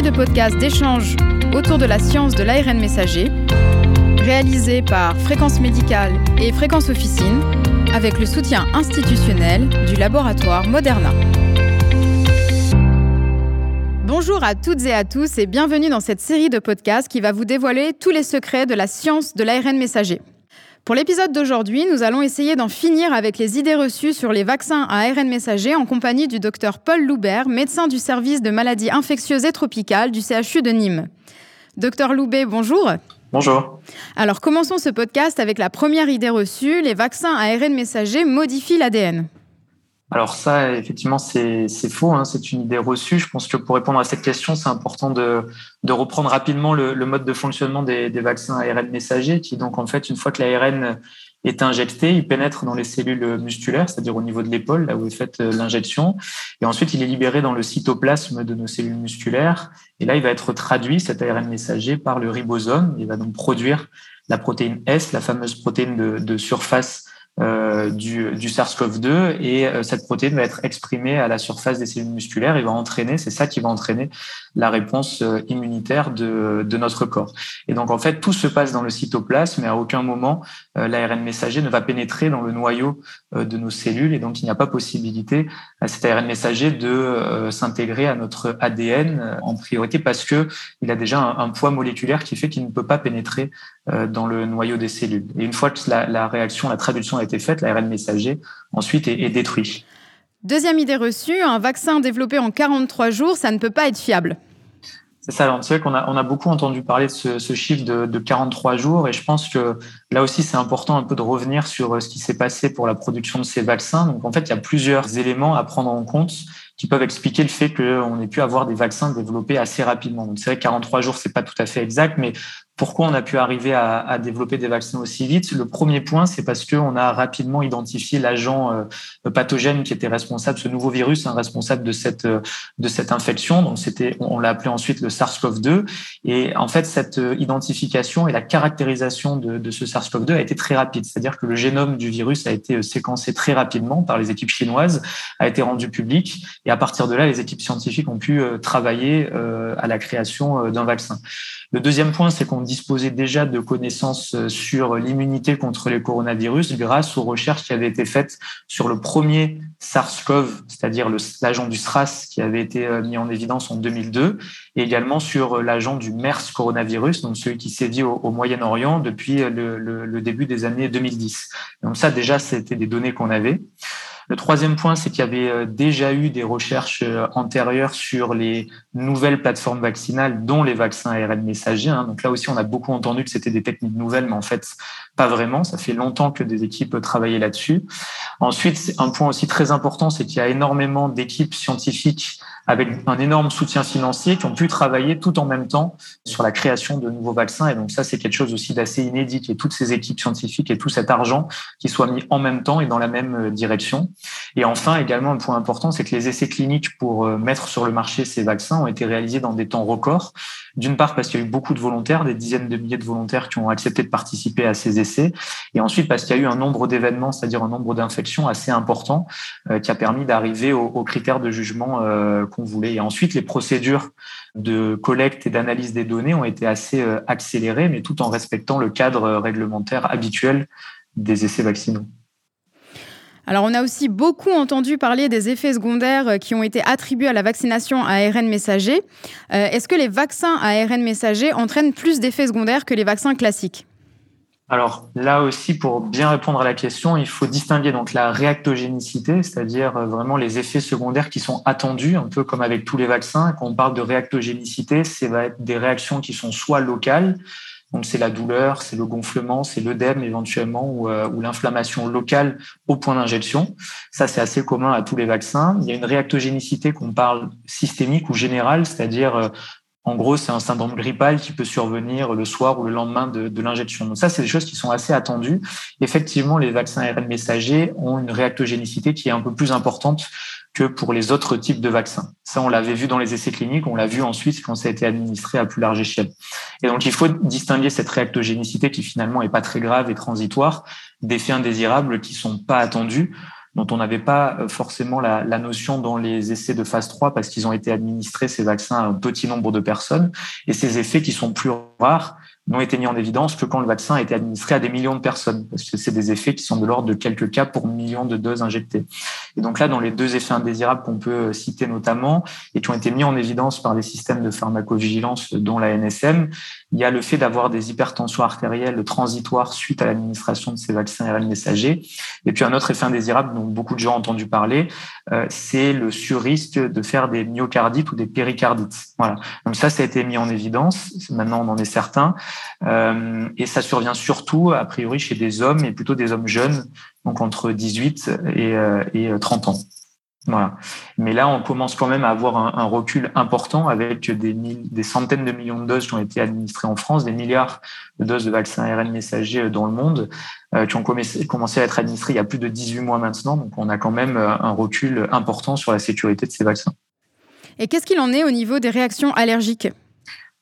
de podcasts d'échanges autour de la science de l'ARN messager, réalisée par Fréquence Médicale et Fréquence Officine, avec le soutien institutionnel du laboratoire Moderna. Bonjour à toutes et à tous et bienvenue dans cette série de podcasts qui va vous dévoiler tous les secrets de la science de l'ARN messager. Pour l'épisode d'aujourd'hui, nous allons essayer d'en finir avec les idées reçues sur les vaccins à ARN messager en compagnie du docteur Paul Loubert, médecin du service de maladies infectieuses et tropicales du CHU de Nîmes. Docteur Loubet, bonjour. Bonjour. Alors commençons ce podcast avec la première idée reçue, les vaccins à ARN messager modifient l'ADN. Alors ça, effectivement, c'est faux, hein, c'est une idée reçue. Je pense que pour répondre à cette question, c'est important de, reprendre rapidement le, mode de fonctionnement des, des vaccins ARN messagers, qui donc en fait, une fois que l'ARN est injecté, il pénètre dans les cellules musculaires, c'est-à-dire au niveau de l'épaule, là où est faite euh, l'injection, et ensuite il est libéré dans le cytoplasme de nos cellules musculaires, et là il va être traduit, cet ARN messager, par le ribosome, il va donc produire la protéine S, la fameuse protéine de surface euh, du, du SARS-CoV-2 et euh, cette protéine va être exprimée à la surface des cellules musculaires et va entraîner, c'est ça qui va entraîner la réponse euh, immunitaire de, de, notre corps. Et donc en fait, tout se passe dans le cytoplasme, mais à aucun moment l'ARN messager ne va pénétrer dans le noyau de nos cellules et donc il n'y a pas possibilité à cet ARN messager de s'intégrer à notre ADN en priorité parce que il a déjà un poids moléculaire qui fait qu'il ne peut pas pénétrer dans le noyau des cellules. Et une fois que la, la réaction, la traduction a été faite, l'ARN messager ensuite est, détruit. Deuxième idée reçue, un vaccin développé en 43 jours, ça ne peut pas être fiable. C'est ça, c'est vrai qu'on a, on a beaucoup entendu parler de ce, chiffre de, de, 43 jours et je pense que là aussi c'est important un peu de revenir sur euh, ce qui s'est passé pour la production de ces vaccins. Donc en fait, il y a plusieurs éléments à prendre en compte qui peuvent expliquer le fait qu'on ait pu avoir des vaccins développés assez rapidement. Donc c'est vrai que 43 jours, c'est pas tout à fait exact, mais pourquoi on a pu arriver à, développer des vaccins aussi vite Le premier point, c'est parce qu'on a rapidement identifié l'agent euh, pathogène qui était responsable, ce nouveau virus, hein, responsable de cette euh, de cette infection. Donc c'était, on, l'a appelé ensuite le SARS-CoV-2. Et en fait, cette euh, identification et la caractérisation de, ce SARS-CoV-2 a été très rapide. C'est-à-dire que le génome du virus a été séquencé très rapidement par les équipes chinoises, a été rendu public, et à partir de là, les équipes scientifiques ont pu travailler à la création d'un vaccin. Le deuxième point, c'est qu'on disposait déjà de connaissances euh, sur l'immunité contre les coronavirus grâce aux recherches qui avaient été faites sur le premier SARS-CoV, c'est-à-dire l'agent du SRAS qui avait été euh, mis en évidence en 2002, et également sur euh, l'agent du MERS coronavirus, donc celui qui sévit au, Moyen-Orient depuis le, le, début des années 2010. Donc ça, déjà, c'était des données qu'on avait. Le troisième point, c'est qu'il y avait euh, déjà eu des recherches euh, antérieures sur les nouvelles plateformes vaccinales, dont les vaccins ARN messagers. Hein. Donc là aussi, on a beaucoup entendu que c'était des techniques nouvelles, mais en fait, pas vraiment. Ça fait longtemps que des équipes travaillaient là-dessus. Ensuite, un point aussi très important, c'est qu'il y a énormément d'équipes scientifiques avec un énorme soutien financier qui ont pu travailler tout en même temps sur la création de nouveaux vaccins. Et donc ça, c'est quelque chose aussi d'assez inédit, qu'il y ait toutes ces équipes scientifiques et tout cet argent qui soit mis en même temps et dans la même euh, direction. Et enfin, également, un point important, c'est que les essais cliniques pour euh, mettre sur le marché ces vaccins ont été réalisés dans des temps records. D'une part, parce qu'il y a eu beaucoup de volontaires, des dizaines de milliers de volontaires qui ont accepté de participer à ces essais. Et ensuite, parce qu'il y a eu un nombre d'événements, c'est-à-dire un nombre d'infections assez important, euh, qui a permis d'arriver aux, critères de jugement qu'on voulait. Et ensuite, les procédures de collecte et d'analyse des données ont été assez euh, accélérées, mais tout en respectant le cadre réglementaire habituel des essais vaccinaux. Alors, on a aussi beaucoup entendu parler des effets secondaires euh, qui ont été attribués à la vaccination à ARN messager. Euh, est-ce que les vaccins à ARN messager entraînent plus d'effets secondaires que les vaccins classiques? Alors là aussi, pour bien répondre à la question, il faut distinguer donc la réactogénicité, c'est-à-dire euh, vraiment les effets secondaires qui sont attendus, un peu comme avec tous les vaccins. Quand on parle de réactogénicité, c'est des réactions qui sont soit locales, donc c'est la douleur, c'est le gonflement, c'est l'œdème éventuellement ou, euh, ou l'inflammation locale au point d'injection. Ça c'est assez commun à tous les vaccins. Il y a une réactogénicité qu'on parle systémique ou générale, c'est-à-dire euh, en gros, c'est un syndrome grippal qui peut survenir le soir ou le lendemain de, de l'injection. Donc ça, c'est des choses qui sont assez attendues. Effectivement, les vaccins ARN messagers ont une réactogénicité qui est un peu plus importante que pour les autres types de vaccins. Ça, on l'avait vu dans les essais cliniques, on l'a vu ensuite quand ça a été administré à plus large échelle. Et donc, il faut distinguer cette réactogénicité qui finalement est pas très grave et transitoire d'effets indésirables qui sont pas attendus dont on n'avait pas forcément la, la, notion dans les essais de phase 3 parce qu'ils ont été administrés, ces vaccins, à un petit nombre de personnes. Et ces effets qui sont plus rares n'ont été mis en évidence que quand le vaccin a été administré à des millions de personnes, parce que c'est des effets qui sont de l'ordre de quelques cas pour millions de doses injectées. Et donc là, dans les deux effets indésirables qu'on peut citer notamment, et qui ont été mis en évidence par des systèmes de pharmacovigilance dont la NSM, il y a le fait d'avoir des hypertensions artérielles transitoires suite à l'administration de ces vaccins ARN messagers. Et puis un autre effet indésirable dont beaucoup de gens ont entendu parler, euh, c'est le surrisque de faire des myocardites ou des péricardites. Voilà. Donc ça, ça a été mis en évidence. Maintenant, on en est certain. Euh, et ça survient surtout, a priori, chez des hommes, et plutôt des hommes jeunes, donc entre 18 et, euh, et 30 ans. Mais là, on commence quand même à avoir un, recul important avec des, centaines de millions de doses qui ont été administrées en France, des milliards de doses de vaccins ARN messagers dans le monde, euh, qui ont commencé à être administrées il y a plus de 18 mois maintenant. Donc, on a quand même un recul important sur la sécurité de ces vaccins. Et qu'est-ce qu'il en est au niveau des réactions allergiques?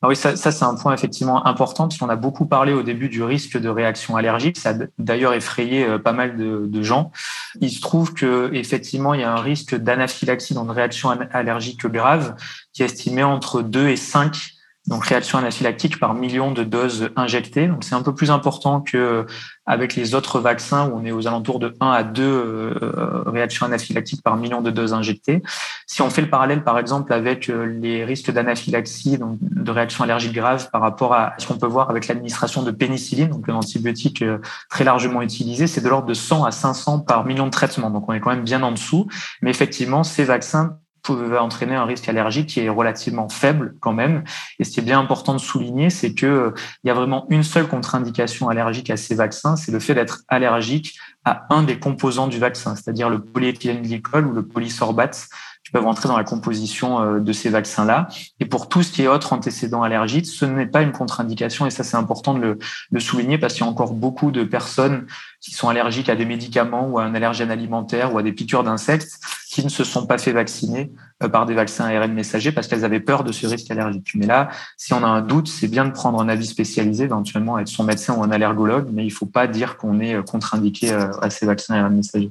Ah oui, ça, c'est un point effectivement important parce qu'on a beaucoup parlé au début du risque de réaction allergique. Ça a d'ailleurs effrayé euh, pas mal de, de, gens. Il se trouve que effectivement il y a un risque d'anaphylaxie, donc de réaction allergique grave, qui est estimé entre 2 et 5 donc réaction anaphylactique par million de doses injectées. Donc c'est un peu plus important que avec les autres vaccins où on est aux alentours de 1 à 2 euh, réactions anaphylactiques par million de doses injectées. Si on fait le parallèle par exemple avec euh, les risques d'anaphylaxie, donc de réaction allergique grave par rapport à ce qu'on peut voir avec l'administration de pénicilline, donc un antibiotique euh, très largement utilisé, c'est de l'ordre de 100 à 500 par million de traitements. Donc on est quand même bien en dessous, mais effectivement ces vaccins pouvait entraîner un risque allergique qui est relativement faible quand même. Et ce qui est bien important de souligner, c'est que euh, il y a vraiment une seule contre-indication allergique à ces vaccins, c'est le fait d'être allergique à un des composants du vaccin, c'est-à-dire le polyéthylène glycol ou le polysorbate peuvent entrer dans la composition euh, de ces vaccins-là. Et pour tout ce qui est autre antécédent allergique, ce n'est pas une contre-indication et ça c'est important de le, souligner parce qu'il y a encore beaucoup de personnes qui sont allergiques à des médicaments ou à un allergène alimentaire ou à des piqûres d'insectes qui ne se sont pas fait vacciner euh, par des vaccins ARN messagers parce qu'elles avaient peur de ce risque allergique. Mais là, si on a un doute, c'est bien de prendre un avis spécialisé, éventuellement être son médecin ou un allergologue, mais il ne faut pas dire qu'on est euh, contre-indiqué à ces vaccins ARN messagers.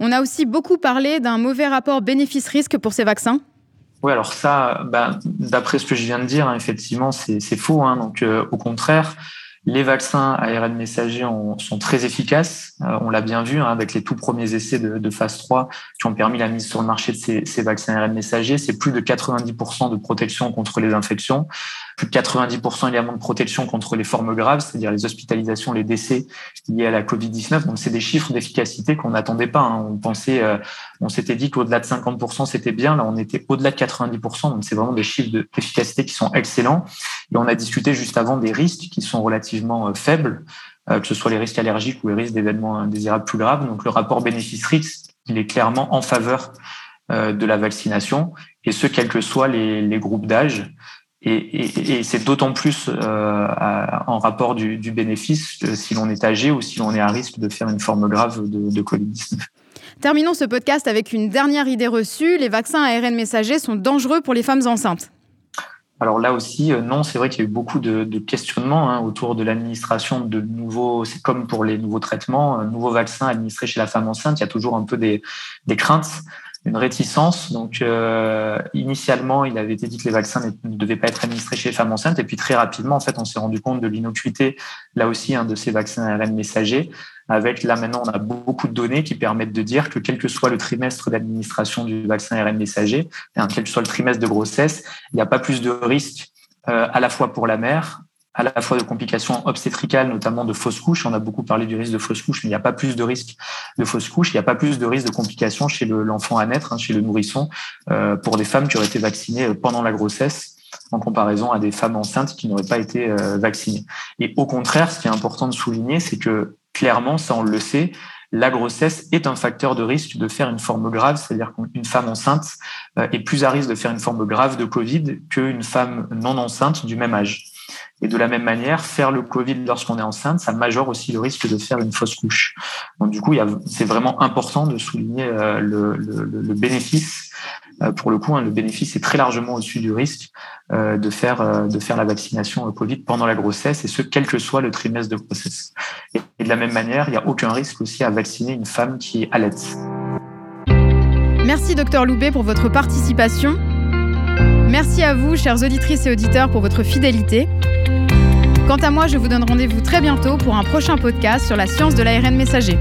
On a aussi beaucoup parlé d'un mauvais rapport bénéfice-risque pour ces vaccins. Oui, alors ça, ben, d'après ce que je viens de dire, hein, effectivement, c'est faux. Hein. donc, au contraire, les vaccins ARN messagers sont très efficaces. Euh, on l'a bien vu hein, avec les tout premiers essais de, phase 3 qui ont permis la mise sur le marché de ces, ces vaccins ARN messagers. C'est plus de 90% de protection contre les infections plus de 90% également de protection contre les formes graves, c'est-à-dire les hospitalisations, les décès liés à la Covid-19. Donc, c'est des chiffres d'efficacité qu'on n'attendait pas. Hein. On pensait, euh, on s'était dit qu'au-delà de 50%, c'était bien. Là, on était au-delà de 90%. Donc, c'est vraiment des chiffres d'efficacité qui sont excellents. Et on a discuté juste avant des risques qui sont relativement euh, faibles, euh, que ce soit les risques allergiques ou les risques d'événements indésirables plus graves. Donc, le rapport bénéfice-risque, il est clairement en faveur de la vaccination, et ce, quels que soient les, les groupes d'âge. Et, et, et c'est d'autant plus euh, en rapport du, du bénéfice si l'on est âgé ou si l'on est à risque de faire une forme grave de, de Covid-19. Terminons ce podcast avec une dernière idée reçue. Les vaccins ARN messagers sont dangereux pour les femmes enceintes. Alors là aussi, euh, non, c'est vrai qu'il y a eu beaucoup de, de questionnements hein, autour de l'administration de nouveaux, c'est comme pour les nouveaux traitements, nouveaux vaccins administrés chez la femme enceinte, il y a toujours un peu des, des craintes une réticence. Donc, euh, initialement, il avait été dit que les vaccins ne devaient pas être administrés chez les femmes enceintes. Et puis, très rapidement, en fait, on s'est rendu compte de l'innocuité, là aussi, hein, de ces vaccins ARN messagers. Avec, là, maintenant, on a beaucoup de données qui permettent de dire que quel que soit le trimestre d'administration du vaccin ARN messager, hein, quel que soit le trimestre de grossesse, il n'y a pas plus de risque euh, à la fois pour la mère, à la fois de complications obstétricales, notamment de fausses couches. On a beaucoup parlé du risque de fausses couches, mais il n'y a pas plus de risque de fausses couches. Il n'y a pas plus de risque de complications chez l'enfant à naître, hein, chez le nourrisson, euh, pour des femmes qui auraient été vaccinées euh, pendant la grossesse en comparaison à des femmes enceintes qui n'auraient pas été euh, vaccinées. Et au contraire, ce qui est important de souligner, c'est que clairement, ça on le sait, la grossesse est un facteur de risque de faire une forme grave, c'est-à-dire qu'une femme enceinte est plus à risque de faire une forme grave de Covid qu'une femme non enceinte du même âge. Et de la même manière, faire le Covid lorsqu'on est enceinte, ça majore aussi le risque de faire une fausse couche. Donc du coup, c'est vraiment important de souligner euh, le, bénéfice. Euh, pour le coup, hein, le bénéfice est très largement au-dessus du risque euh, de faire de faire la vaccination Covid pendant la grossesse, et ce quel que soit le trimestre de grossesse. Et de la même manière, il n'y a aucun risque aussi à vacciner une femme qui est l'aide. Merci docteur Loubet pour votre participation. Merci à vous, chères auditrices et auditeurs, pour votre fidélité. Quant à moi, je vous donne rendez-vous très bientôt pour un prochain podcast sur la science de l'ARN messager.